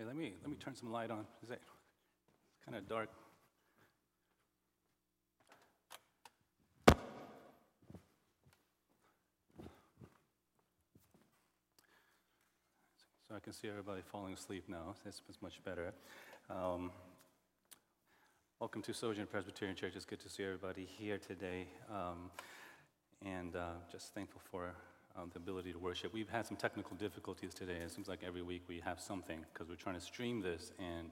Hey, let me, let me turn some light on. Is that it's kind of dark? So I can see everybody falling asleep now. That's, much better. Um, welcome to Sojourn Presbyterian Church. It's good to see everybody here today. Um, and uh, just thankful for um, the ability to worship. We've had some technical difficulties today. It seems like every week we have something because we're trying to stream this and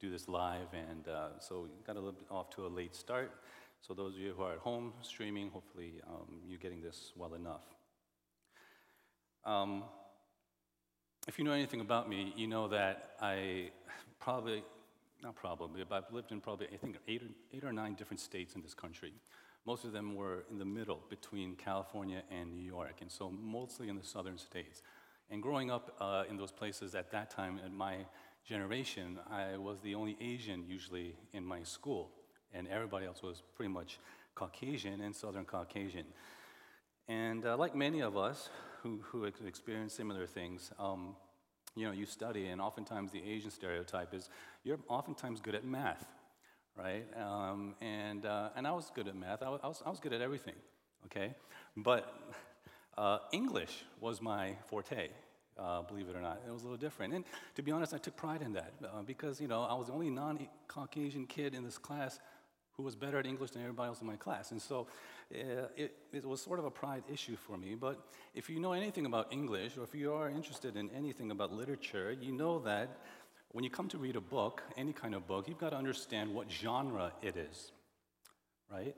do this live, and uh, so we got a little bit off to a late start. So those of you who are at home streaming, hopefully um, you're getting this well enough. Um, if you know anything about me, you know that I probably, not probably, but I've lived in probably, I think, eight or, eight or nine different states in this country. Most of them were in the middle between California and New York, and so mostly in the southern states. And growing up uh, in those places at that time, in my generation, I was the only Asian usually in my school, and everybody else was pretty much Caucasian and Southern Caucasian. And uh, like many of us who, who experience similar things, um, you know, you study, and oftentimes the Asian stereotype is you're oftentimes good at math right? Um, and, uh, and I was good at math. I was, I was good at everything, okay? But uh, English was my forte, uh, believe it or not. It was a little different. And to be honest, I took pride in that uh, because, you know, I was the only non-Caucasian kid in this class who was better at English than everybody else in my class. And so uh, it, it was sort of a pride issue for me. But if you know anything about English, or if you are interested in anything about literature, you know that when you come to read a book, any kind of book, you've got to understand what genre it is, right?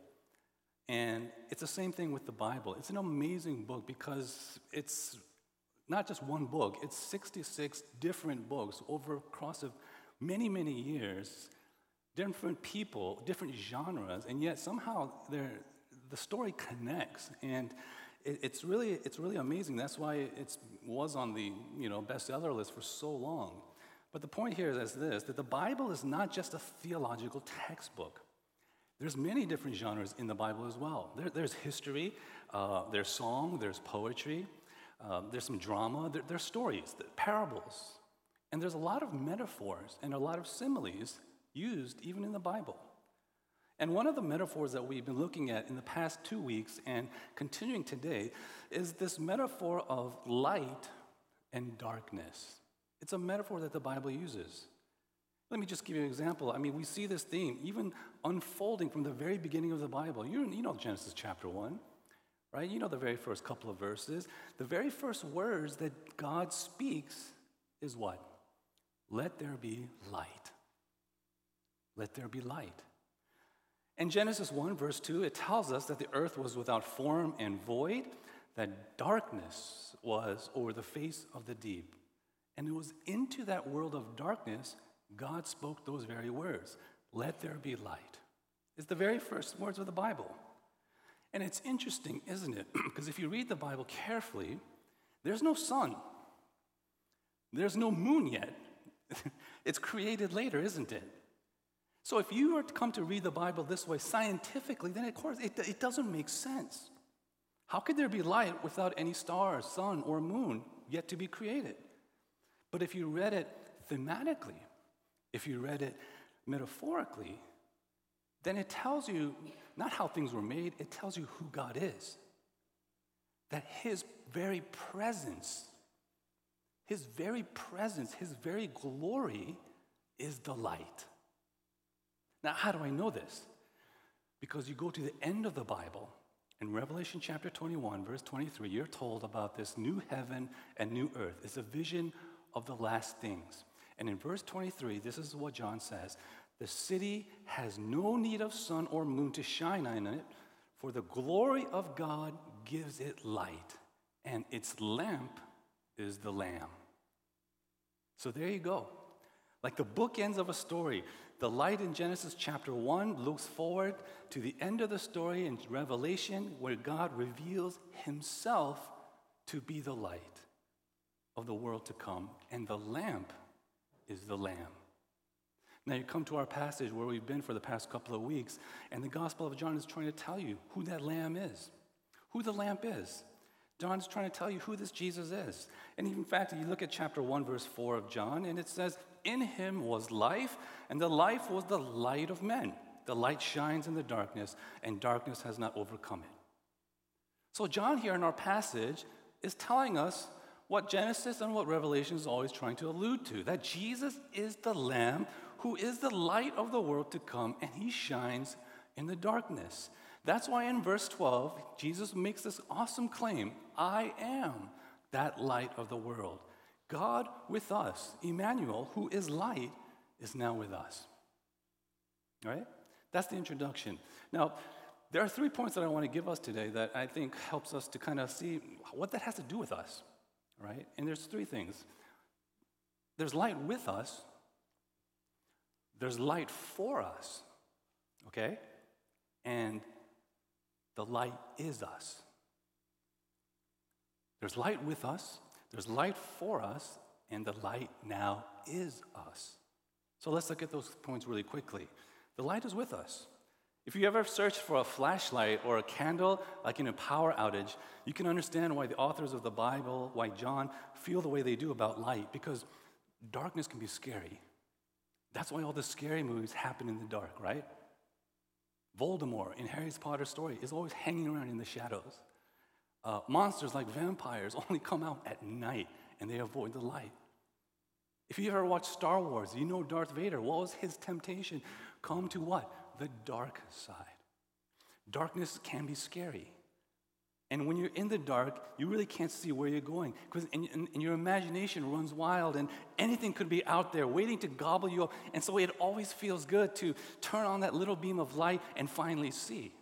And it's the same thing with the Bible. It's an amazing book because it's not just one book, it's 66 different books over a course of many, many years, different people, different genres, and yet somehow the story connects. And it, it's, really, it's really amazing. That's why it was on the you know, bestseller list for so long. But the point here is this that the Bible is not just a theological textbook. There's many different genres in the Bible as well. There, there's history, uh, there's song, there's poetry, uh, there's some drama, there, there's stories, parables. And there's a lot of metaphors and a lot of similes used even in the Bible. And one of the metaphors that we've been looking at in the past two weeks and continuing today is this metaphor of light and darkness. It's a metaphor that the Bible uses. Let me just give you an example. I mean, we see this theme even unfolding from the very beginning of the Bible. You, you know Genesis chapter 1, right? You know the very first couple of verses. The very first words that God speaks is what? Let there be light. Let there be light. In Genesis 1, verse 2, it tells us that the earth was without form and void, that darkness was over the face of the deep. And it was into that world of darkness God spoke those very words Let there be light. It's the very first words of the Bible. And it's interesting, isn't it? because if you read the Bible carefully, there's no sun, there's no moon yet. it's created later, isn't it? So if you were to come to read the Bible this way scientifically, then of course it, it doesn't make sense. How could there be light without any stars, sun, or moon yet to be created? But if you read it thematically, if you read it metaphorically, then it tells you not how things were made, it tells you who God is. That His very presence, His very presence, His very glory is the light. Now, how do I know this? Because you go to the end of the Bible, in Revelation chapter 21, verse 23, you're told about this new heaven and new earth. It's a vision of the last things. And in verse 23, this is what John says The city has no need of sun or moon to shine on it, for the glory of God gives it light, and its lamp is the Lamb. So there you go. Like the bookends of a story, the light in Genesis chapter 1 looks forward to the end of the story in Revelation, where God reveals himself to be the light of the world to come, and the lamp is the Lamb. Now, you come to our passage where we've been for the past couple of weeks, and the Gospel of John is trying to tell you who that Lamb is, who the lamp is. John's trying to tell you who this Jesus is. And in fact, you look at chapter 1, verse 4 of John, and it says, In him was life, and the life was the light of men. The light shines in the darkness, and darkness has not overcome it. So, John here in our passage is telling us what Genesis and what Revelation is always trying to allude to that Jesus is the Lamb who is the light of the world to come, and he shines in the darkness. That's why in verse 12, Jesus makes this awesome claim I am that light of the world. God with us, Emmanuel, who is light, is now with us. All right? That's the introduction. Now, there are three points that I want to give us today that I think helps us to kind of see what that has to do with us, right? And there's three things. There's light with us, there's light for us, okay? And the light is us. There's light with us, there's light for us, and the light now is us. So let's look at those points really quickly. The light is with us. If you ever search for a flashlight or a candle, like in a power outage, you can understand why the authors of the Bible, why John, feel the way they do about light, because darkness can be scary. That's why all the scary movies happen in the dark, right? Voldemort in Harry Potter's story is always hanging around in the shadows. Uh, monsters like vampires only come out at night and they avoid the light. If you ever watched Star Wars, you know Darth Vader. What was his temptation? Come to what? The dark side. Darkness can be scary. And when you're in the dark, you really can't see where you're going because and, and, and, your imagination runs wild and anything could be out there waiting to gobble you up. And so it always feels good to turn on that little beam of light and finally see.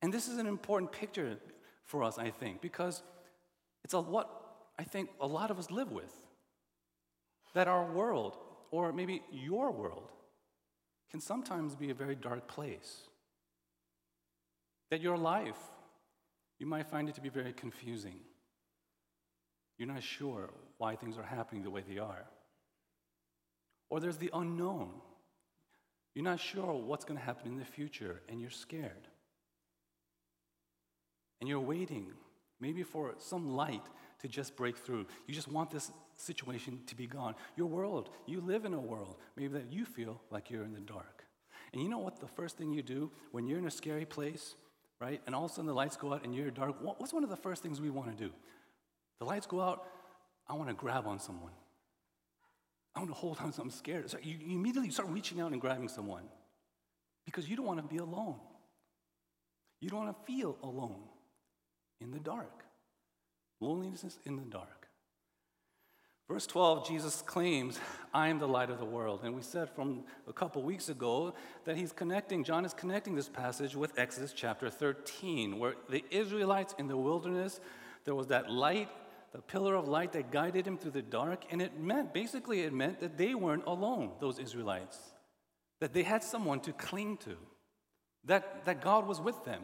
And this is an important picture for us, I think, because it's a, what I think a lot of us live with. That our world, or maybe your world, can sometimes be a very dark place. That your life, you might find it to be very confusing. You're not sure why things are happening the way they are. Or there's the unknown. You're not sure what's going to happen in the future, and you're scared. And you're waiting, maybe for some light to just break through. You just want this situation to be gone. Your world, you live in a world, maybe that you feel like you're in the dark. And you know what the first thing you do when you're in a scary place? right? And all of a sudden the lights go out and you're dark. What's one of the first things we want to do? The lights go out, I want to grab on someone. I want to hold on to something scared. So you, you immediately start reaching out and grabbing someone because you don't want to be alone. You don't want to feel alone in the dark. Loneliness in the dark. Verse 12, Jesus claims, I am the light of the world. And we said from a couple weeks ago that he's connecting, John is connecting this passage with Exodus chapter 13, where the Israelites in the wilderness, there was that light, the pillar of light that guided him through the dark. And it meant, basically, it meant that they weren't alone, those Israelites, that they had someone to cling to, that, that God was with them.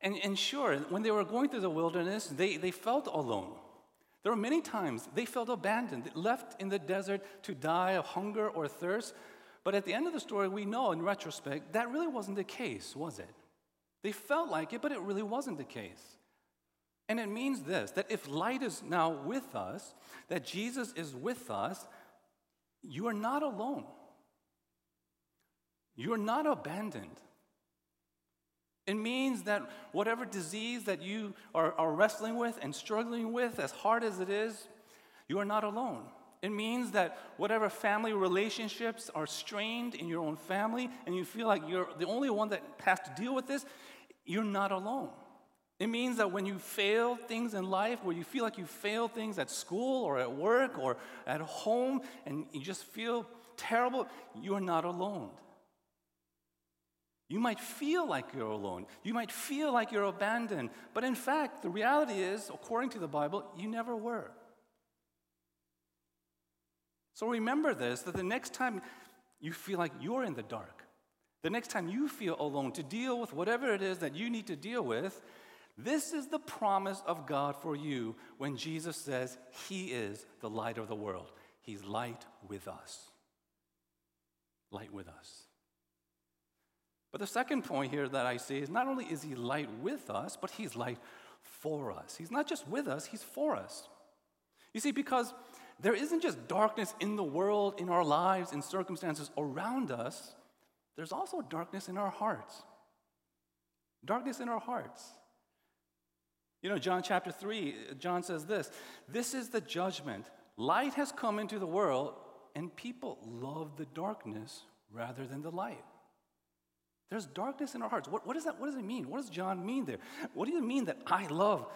And, and sure, when they were going through the wilderness, they, they felt alone. There were many times they felt abandoned, left in the desert to die of hunger or thirst. But at the end of the story, we know in retrospect that really wasn't the case, was it? They felt like it, but it really wasn't the case. And it means this that if light is now with us, that Jesus is with us, you are not alone. You are not abandoned. It means that whatever disease that you are, are, wrestling with and struggling with, as hard as it is, you are not alone. It means that whatever family relationships are strained in your own family and you feel like you're the only one that has to deal with this, you're not alone. It means that when you fail things in life, where you feel like you fail things at school or at work or at home, and you just feel terrible, you are not alone. You might feel like you're alone. You might feel like you're abandoned. But in fact, the reality is, according to the Bible, you never were. So remember this that the next time you feel like you're in the dark, the next time you feel alone to deal with whatever it is that you need to deal with, this is the promise of God for you when Jesus says He is the light of the world. He's light with us. Light with us. But the second point here that I see is not only is he light with us, but he's light for us. He's not just with us, He's for us. You see, because there isn't just darkness in the world, in our lives, in circumstances around us, there's also darkness in our hearts. Darkness in our hearts. You know, John chapter 3, John says this This is the judgment. Light has come into the world, and people love the darkness rather than the light. There's darkness in our hearts. What, does that, what does it mean? What does John mean there? What do you mean that I love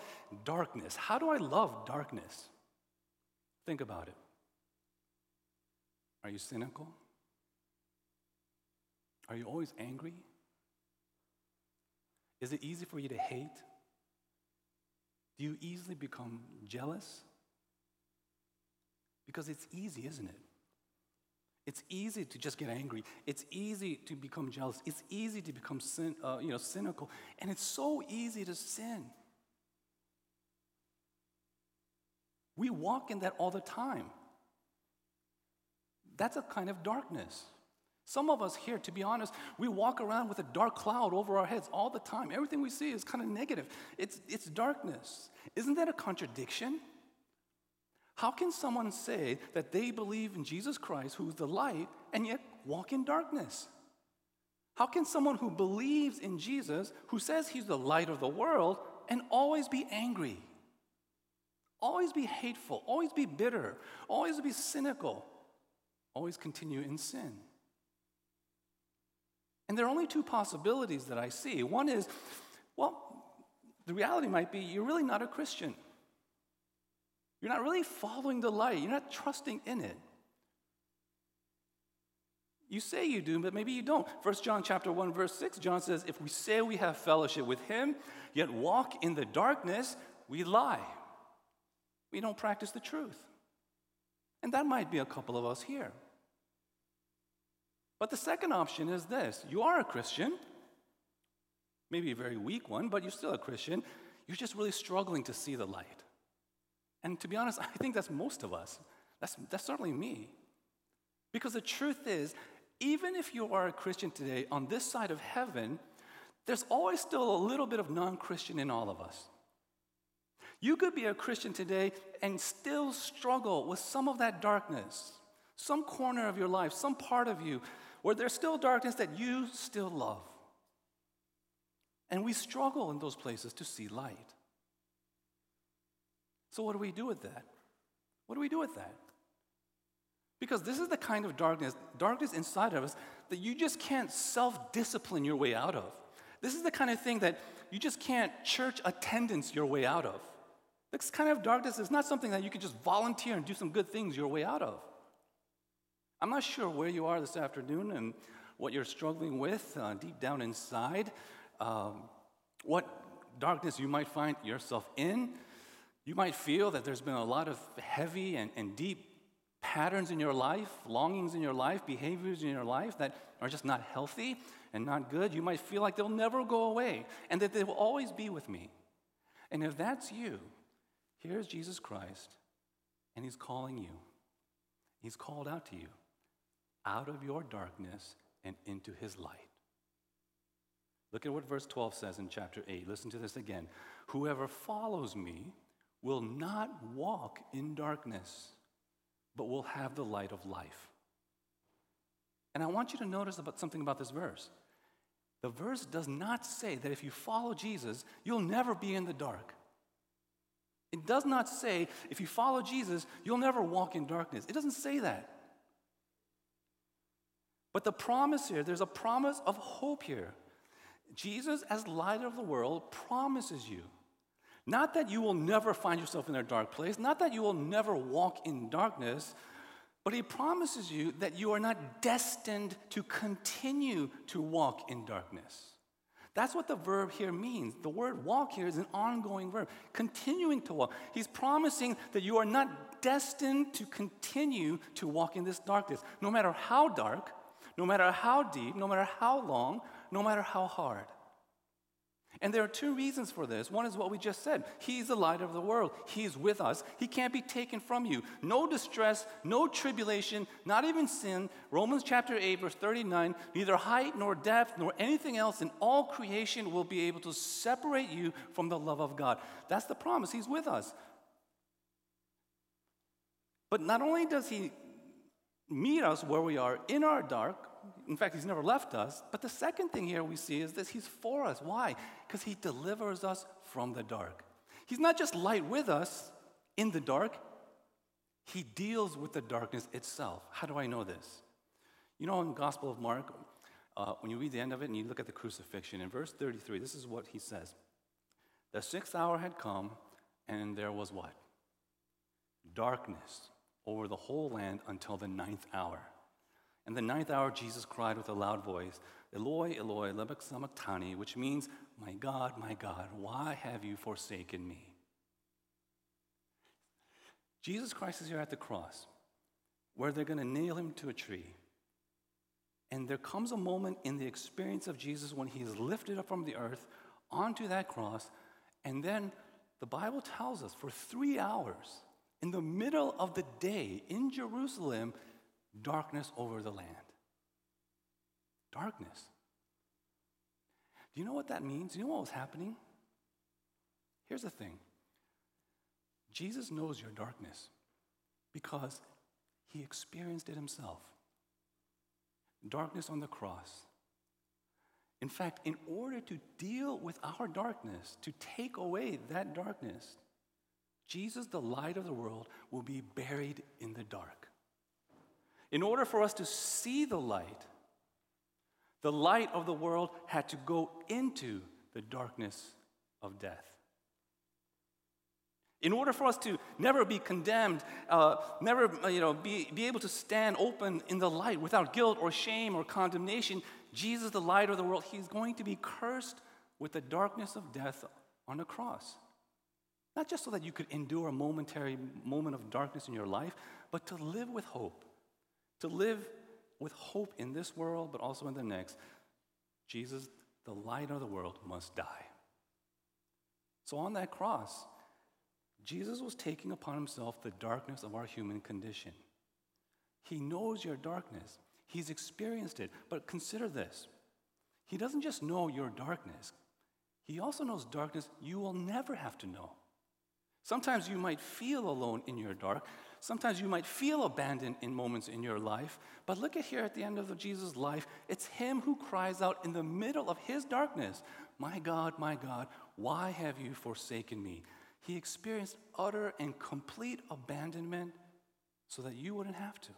darkness? How do I love darkness? Think about it. Are you cynical? Are you always angry? Is it easy for you to hate? Do you easily become jealous? Because it's easy, isn't it? It's easy to just get angry. It's easy to become jealous. It's easy to become uh, you know, cynical. And it's so easy to sin. We walk in that all the time. That's a kind of darkness. Some of us here, to be honest, we walk around with a dark cloud over our heads all the time. Everything we see is kind of negative. It's, it's darkness. Isn't that a contradiction? How can someone say that they believe in Jesus Christ, who's the light, and yet walk in darkness? How can someone who believes in Jesus, who says he's the light of the world, and always be angry? Always be hateful, always be bitter, always be cynical, always continue in sin. And there are only two possibilities that I see. One is, well, the reality might be you're really not a Christian. You're not really following the light. You're not trusting in it. You say you do, but maybe you don't. First John chapter 1 verse 6, John says, "If we say we have fellowship with him, yet walk in the darkness, we lie. We don't practice the truth." And that might be a couple of us here. But the second option is this you are a Christian, maybe a very weak one, but you're still a Christian. You're just really struggling to see the light. And to be honest, I think that's most of us. That's, that's certainly me. Because the truth is, even if you are a Christian today on this side of heaven, there's always still a little bit of non Christian in all of us. You could be a Christian today and still struggle with some of that darkness, some corner of your life, some part of you where there's still darkness that you still love. And we struggle in those places to see light. So, what do we do with that? What do we do with that? Because this is the kind of darkness, darkness inside of us, that you just can't self discipline your way out of. This is the kind of thing that you just can't church attendance your way out of. This kind of darkness is not something that you can just volunteer and do some good things your way out of. I'm not sure where you are this afternoon and what you're struggling with uh, deep down inside, um, what darkness you might find yourself in. You might feel that there's been a lot of heavy and, and deep patterns in your life, longings in your life, behaviors in your life that are just not healthy and not good. You might feel like they'll never go away and that they will always be with me. And if that's you, here's Jesus Christ, and He's calling you. He's called out to you out of your darkness and into His light. Look at what verse 12 says in chapter 8. Listen to this again. Whoever follows me will not walk in darkness, but will have the light of life. And I want you to notice about something about this verse. The verse does not say that if you follow Jesus, you'll never be in the dark. It does not say if you follow Jesus, you'll never walk in darkness. It doesn't say that. But the promise here, there's a promise of hope here. Jesus, as light of the world, promises you not that you will never find yourself in a dark place, not that you will never walk in darkness, but he promises you that you are not destined to continue to walk in darkness. That's what the verb here means. The word walk here is an ongoing verb, continuing to walk. He's promising that you are not destined to continue to walk in this darkness, no matter how dark, no matter how deep, no matter how long, no matter how hard. And there are two reasons for this. One is what we just said He's the light of the world, He's with us. He can't be taken from you. No distress, no tribulation, not even sin. Romans chapter 8, verse 39 neither height nor depth nor anything else in all creation will be able to separate you from the love of God. That's the promise. He's with us. But not only does He meet us where we are in our dark, in fact, he's never left us. But the second thing here we see is this he's for us. Why? Because he delivers us from the dark. He's not just light with us in the dark, he deals with the darkness itself. How do I know this? You know, in the Gospel of Mark, uh, when you read the end of it and you look at the crucifixion, in verse 33, this is what he says The sixth hour had come, and there was what? Darkness over the whole land until the ninth hour. In the ninth hour, Jesus cried with a loud voice, Eloi, Eloi, lema sabachthani, which means, My God, my God, why have you forsaken me? Jesus Christ is here at the cross where they're going to nail him to a tree. And there comes a moment in the experience of Jesus when he is lifted up from the earth onto that cross. And then the Bible tells us for three hours, in the middle of the day in Jerusalem, darkness over the land. Darkness. Do you know what that means? Do you know what was happening? Here's the thing Jesus knows your darkness because he experienced it himself. Darkness on the cross. In fact, in order to deal with our darkness, to take away that darkness, Jesus, the light of the world, will be buried in the dark. In order for us to see the light, the light of the world had to go into the darkness of death. In order for us to never be condemned, uh, never uh, you know, be, be able to stand open in the light without guilt or shame or condemnation, Jesus, the light of the world, he's going to be cursed with the darkness of death on a cross. Not just so that you could endure a momentary moment of darkness in your life, but to live with hope to live with hope in this world, but also in the next, Jesus, the light of the world, must die. So on that cross, Jesus was taking upon himself the darkness of our human condition. He knows your darkness, he's experienced it. But consider this He doesn't just know your darkness, he also knows darkness you will never have to know. Sometimes you might feel alone in your dark, Sometimes you might feel abandoned in moments in your life, but look at here at the end of Jesus' life. It's Him who cries out in the middle of His darkness, My God, my God, why have you forsaken me? He experienced utter and complete abandonment so that you wouldn't have to.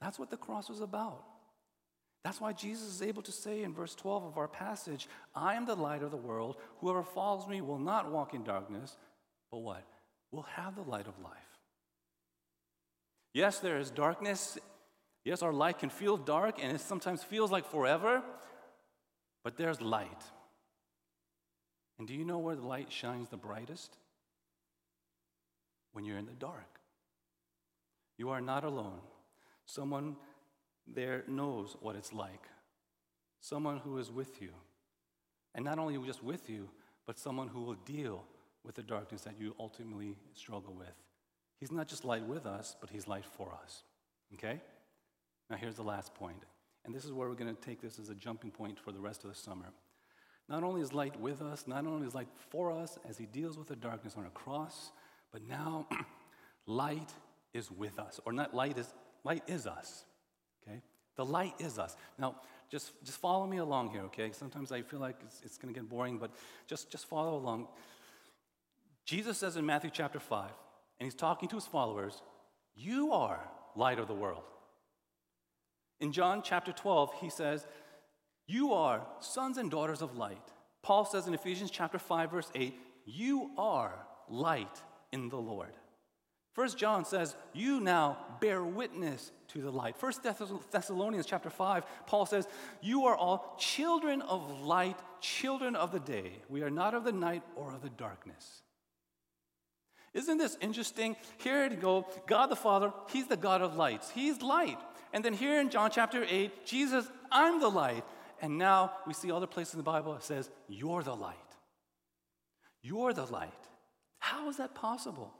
That's what the cross was about. That's why Jesus is able to say in verse 12 of our passage, I am the light of the world. Whoever follows me will not walk in darkness, but what? Will have the light of life. Yes, there is darkness. Yes, our light can feel dark and it sometimes feels like forever, but there's light. And do you know where the light shines the brightest? When you're in the dark. You are not alone. Someone there knows what it's like. Someone who is with you. And not only just with you, but someone who will deal with the darkness that you ultimately struggle with. He's not just light with us, but He's light for us. Okay? Now, here's the last point. And this is where we're going to take this as a jumping point for the rest of the summer. Not only is light with us, not only is light for us as He deals with the darkness on a cross, but now light is with us. Or not light is, light is us. Okay? The light is us. Now, just, just follow me along here, okay? Sometimes I feel like it's, it's going to get boring, but just, just follow along. Jesus says in Matthew chapter 5, and he's talking to his followers, You are light of the world. In John chapter 12, he says, You are sons and daughters of light. Paul says in Ephesians chapter 5, verse 8, You are light in the Lord. First John says, You now bear witness to the light. First Thessalonians chapter 5, Paul says, You are all children of light, children of the day. We are not of the night or of the darkness. Isn't this interesting? Here you go, God the Father, He's the God of lights. He's light. And then here in John chapter 8, Jesus, I'm the light. And now we see other places in the Bible that says, You're the light. You're the light. How is that possible?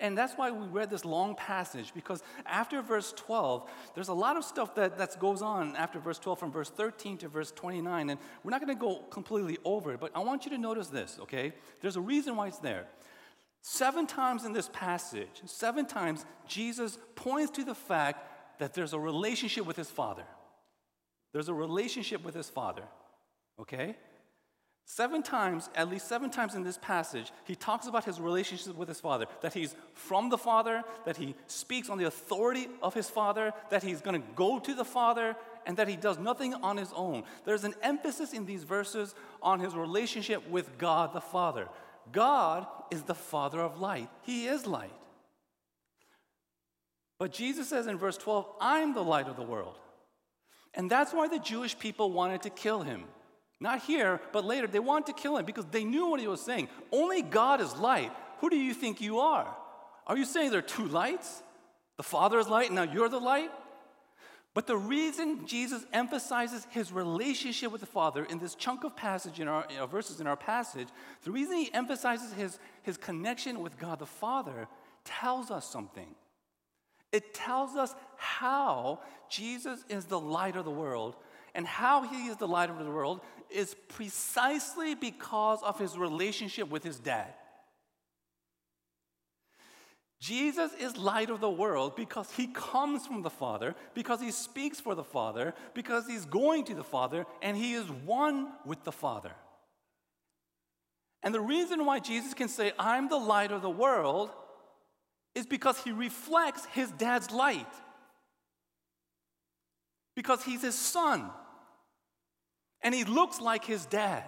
And that's why we read this long passage, because after verse 12, there's a lot of stuff that, that goes on after verse 12, from verse 13 to verse 29. And we're not going to go completely over it, but I want you to notice this, okay? There's a reason why it's there. Seven times in this passage, seven times, Jesus points to the fact that there's a relationship with his Father. There's a relationship with his Father, okay? Seven times, at least seven times in this passage, he talks about his relationship with his father, that he's from the father, that he speaks on the authority of his father, that he's going to go to the father, and that he does nothing on his own. There's an emphasis in these verses on his relationship with God the Father. God is the Father of light, He is light. But Jesus says in verse 12, I'm the light of the world. And that's why the Jewish people wanted to kill him. Not here, but later. They wanted to kill him because they knew what he was saying. Only God is light. Who do you think you are? Are you saying there are two lights? The Father is light, and now you're the light? But the reason Jesus emphasizes his relationship with the Father in this chunk of passage in our you know, verses in our passage, the reason he emphasizes his, his connection with God the Father tells us something. It tells us how Jesus is the light of the world and how he is the light of the world is precisely because of his relationship with his dad. Jesus is light of the world because he comes from the Father, because he speaks for the Father, because he's going to the Father, and he is one with the Father. And the reason why Jesus can say, I'm the light of the world, is because he reflects his dad's light. Because he's his son. And he looks like his dad.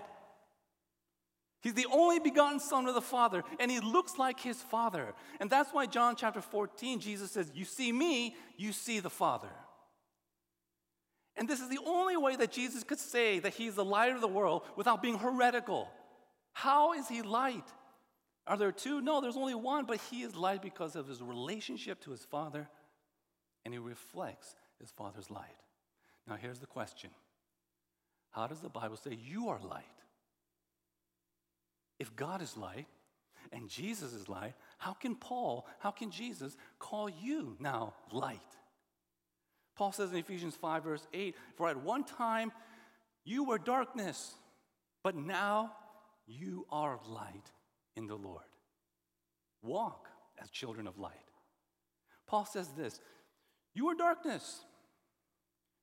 He's the only begotten Son of the Father, and he looks like his Father. And that's why John chapter 14, Jesus says, You see me, you see the Father. And this is the only way that Jesus could say that he's the light of the world without being heretical. How is he light? Are there two? No, there's only one, but he is light because of his relationship to his Father, and he reflects his Father's light. Now, here's the question How does the Bible say you are light? If God is light and Jesus is light, how can Paul, how can Jesus call you now light? Paul says in Ephesians 5, verse 8, For at one time you were darkness, but now you are light in the Lord. Walk as children of light. Paul says this You were darkness,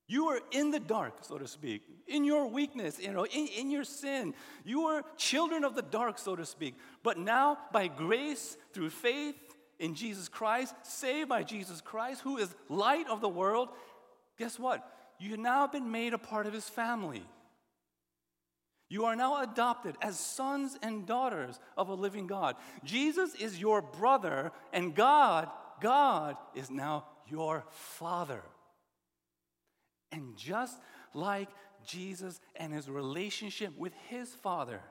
you are in the dark, so to speak, in your weakness, you know, in, in your sin. You are children of the dark, so to speak. But now, by grace, through faith in Jesus Christ, saved by Jesus Christ, who is light of the world, guess what? You've now been made a part of his family. You are now adopted as sons and daughters of a living God. Jesus is your brother, and God, God is now your father. And just like Jesus and his relationship with his Father,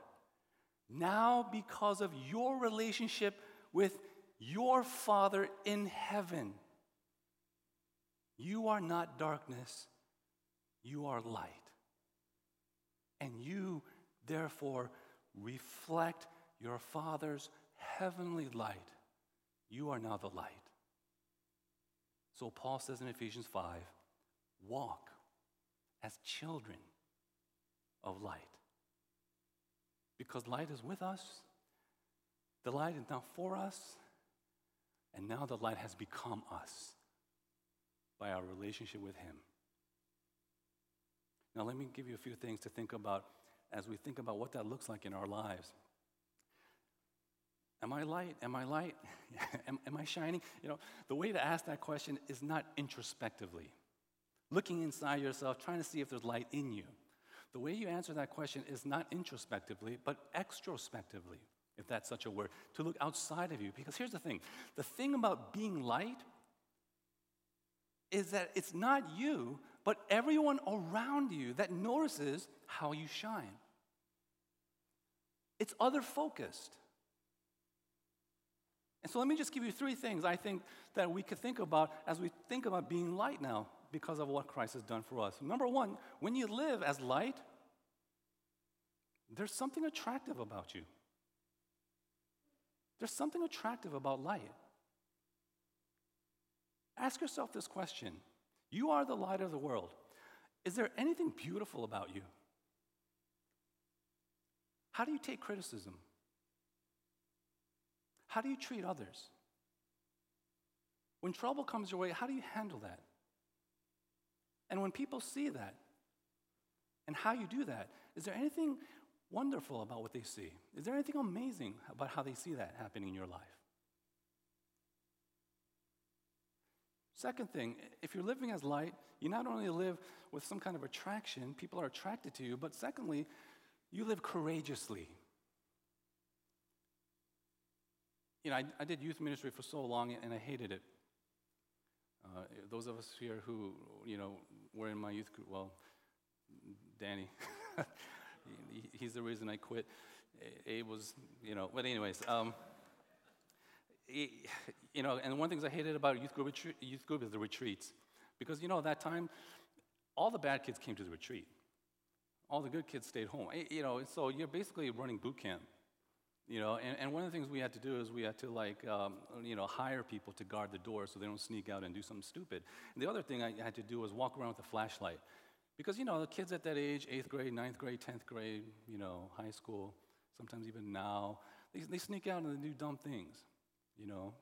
now because of your relationship with your Father in heaven, you are not darkness, you are light. And you, therefore, reflect your Father's heavenly light. You are now the light. So Paul says in Ephesians 5 walk as children of light. Because light is with us, the light is now for us, and now the light has become us by our relationship with Him. Now, let me give you a few things to think about as we think about what that looks like in our lives. Am I light? Am I light? am, am I shining? You know, the way to ask that question is not introspectively looking inside yourself, trying to see if there's light in you. The way you answer that question is not introspectively, but extrospectively, if that's such a word, to look outside of you. Because here's the thing the thing about being light is that it's not you, but everyone around you that notices how you shine. It's other focused. And so let me just give you three things I think that we could think about as we think about being light now because of what Christ has done for us. Number one, when you live as light, there's something attractive about you. There's something attractive about light. Ask yourself this question You are the light of the world. Is there anything beautiful about you? How do you take criticism? How do you treat others? When trouble comes your way, how do you handle that? And when people see that and how you do that, is there anything wonderful about what they see? Is there anything amazing about how they see that happening in your life? Second thing, if you're living as light, you not only live with some kind of attraction, people are attracted to you, but secondly, you live courageously. You know, I, I did youth ministry for so long and I hated it. Uh, those of us here who, you know, were in my youth group, well, Danny, he's the reason I quit. Abe was, you know, but anyways, um, you know, and one of the things I hated about youth group, youth group is the retreats. Because, you know, at that time, all the bad kids came to the retreat. All the good kids stayed home. You know, so you're basically running boot camp. You know, and, and one of the things we had to do is we had to like, um, you know, hire people to guard the door so they don't sneak out and do something stupid. And the other thing I had to do was walk around with a flashlight. Because, you know, the kids at that age, eighth grade, ninth grade, 10th grade, you know, high school, sometimes even now, they, they sneak out and they do dumb things, you know.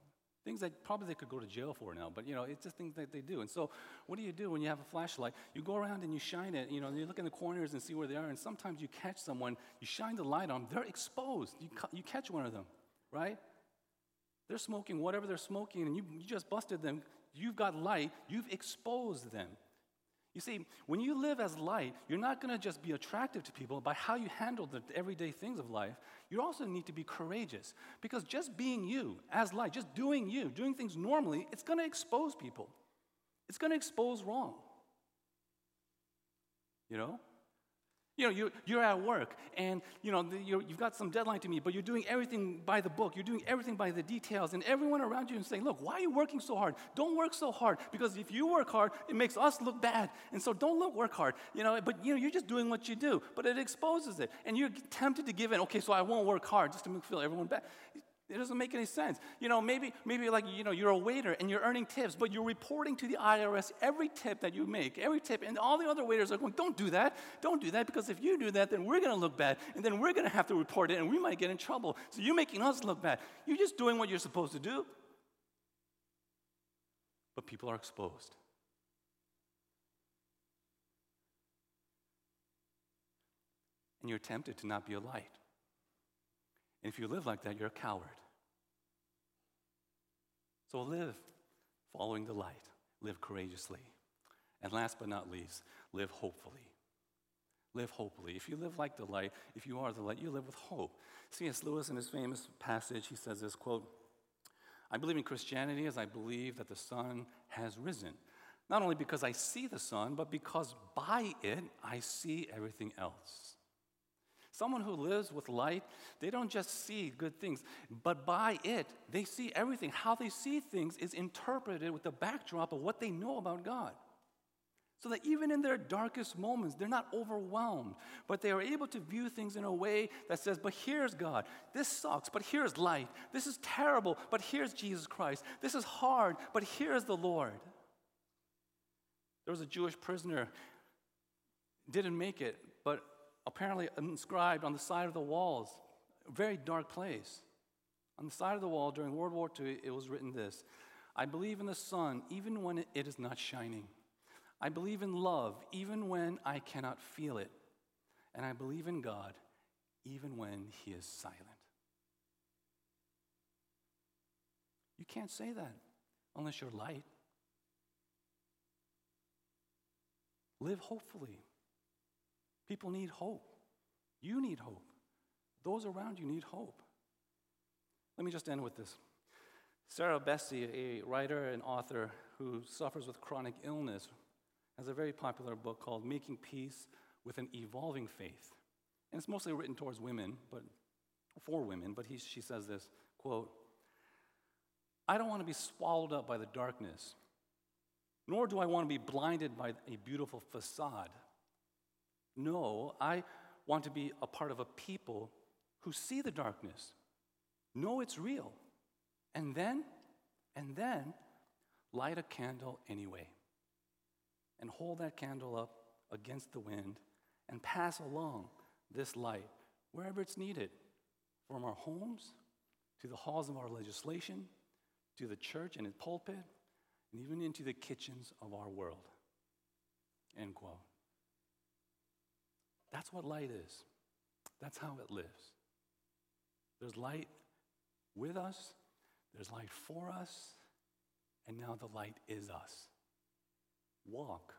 Things that probably they could go to jail for now, but you know, it's just things that they do. And so, what do you do when you have a flashlight? You go around and you shine it, you know, you look in the corners and see where they are, and sometimes you catch someone, you shine the light on them, they're exposed. You, you catch one of them, right? They're smoking whatever they're smoking, and you, you just busted them. You've got light, you've exposed them. You see, when you live as light, you're not going to just be attractive to people by how you handle the everyday things of life. You also need to be courageous because just being you as light, just doing you, doing things normally, it's going to expose people. It's going to expose wrong. You know? You know, you're, you're at work and, you know, you have got some deadline to meet, but you're doing everything by the book. You're doing everything by the details. And everyone around you is saying, look, why are you working so hard? Don't work so hard because if you work hard, it makes us look bad. And so don't look, work hard. You know, but, you know, you're just doing what you do, but it exposes it. And you're tempted to give in. Okay, so I won't work hard just to make feel everyone bad. It doesn't make any sense. You know, maybe, maybe like, you know, you're a waiter and you're earning tips, but you're reporting to the IRS every tip that you make, every tip, and all the other waiters are going, don't do that, don't do that, because if you do that, then we're going to look bad, and then we're going to have to report it, and we might get in trouble. So you're making us look bad. You're just doing what you're supposed to do. But people are exposed. And you're tempted to not be a light. And if you live like that, you're a coward. So live following the light, live courageously. And last but not least, live hopefully. Live hopefully. If you live like the light, if you are the light, you live with hope. C.S. Lewis, in his famous passage, he says this quote, I believe in Christianity as I believe that the sun has risen. Not only because I see the sun, but because by it I see everything else. Someone who lives with light, they don't just see good things, but by it, they see everything. How they see things is interpreted with the backdrop of what they know about God. So that even in their darkest moments, they're not overwhelmed, but they are able to view things in a way that says, But here's God. This sucks, but here's light. This is terrible, but here's Jesus Christ. This is hard, but here's the Lord. There was a Jewish prisoner, didn't make it, but apparently inscribed on the side of the walls, a very dark place. On the side of the wall during World War II, it was written this I believe in the sun even when it is not shining. I believe in love even when I cannot feel it. And I believe in God even when He is silent. You can't say that unless you're light. Live hopefully. People need hope. You need hope. Those around you need hope. Let me just end with this. Sarah Bessey, a writer and author who suffers with chronic illness, has a very popular book called Making Peace with an Evolving Faith. And it's mostly written towards women, but for women, but he, she says this quote, I don't want to be swallowed up by the darkness. nor do I want to be blinded by a beautiful facade. No, I want to be a part of a people who see the darkness, know it's real, and then, and then light a candle anyway and hold that candle up against the wind and pass along this light wherever it's needed, from our homes to the halls of our legislation, to the church and its pulpit, and even into the kitchens of our world. End quote. That's what light is. That's how it lives. There's light with us, there's light for us, and now the light is us. Walk.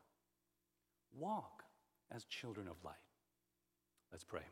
Walk as children of light. Let's pray.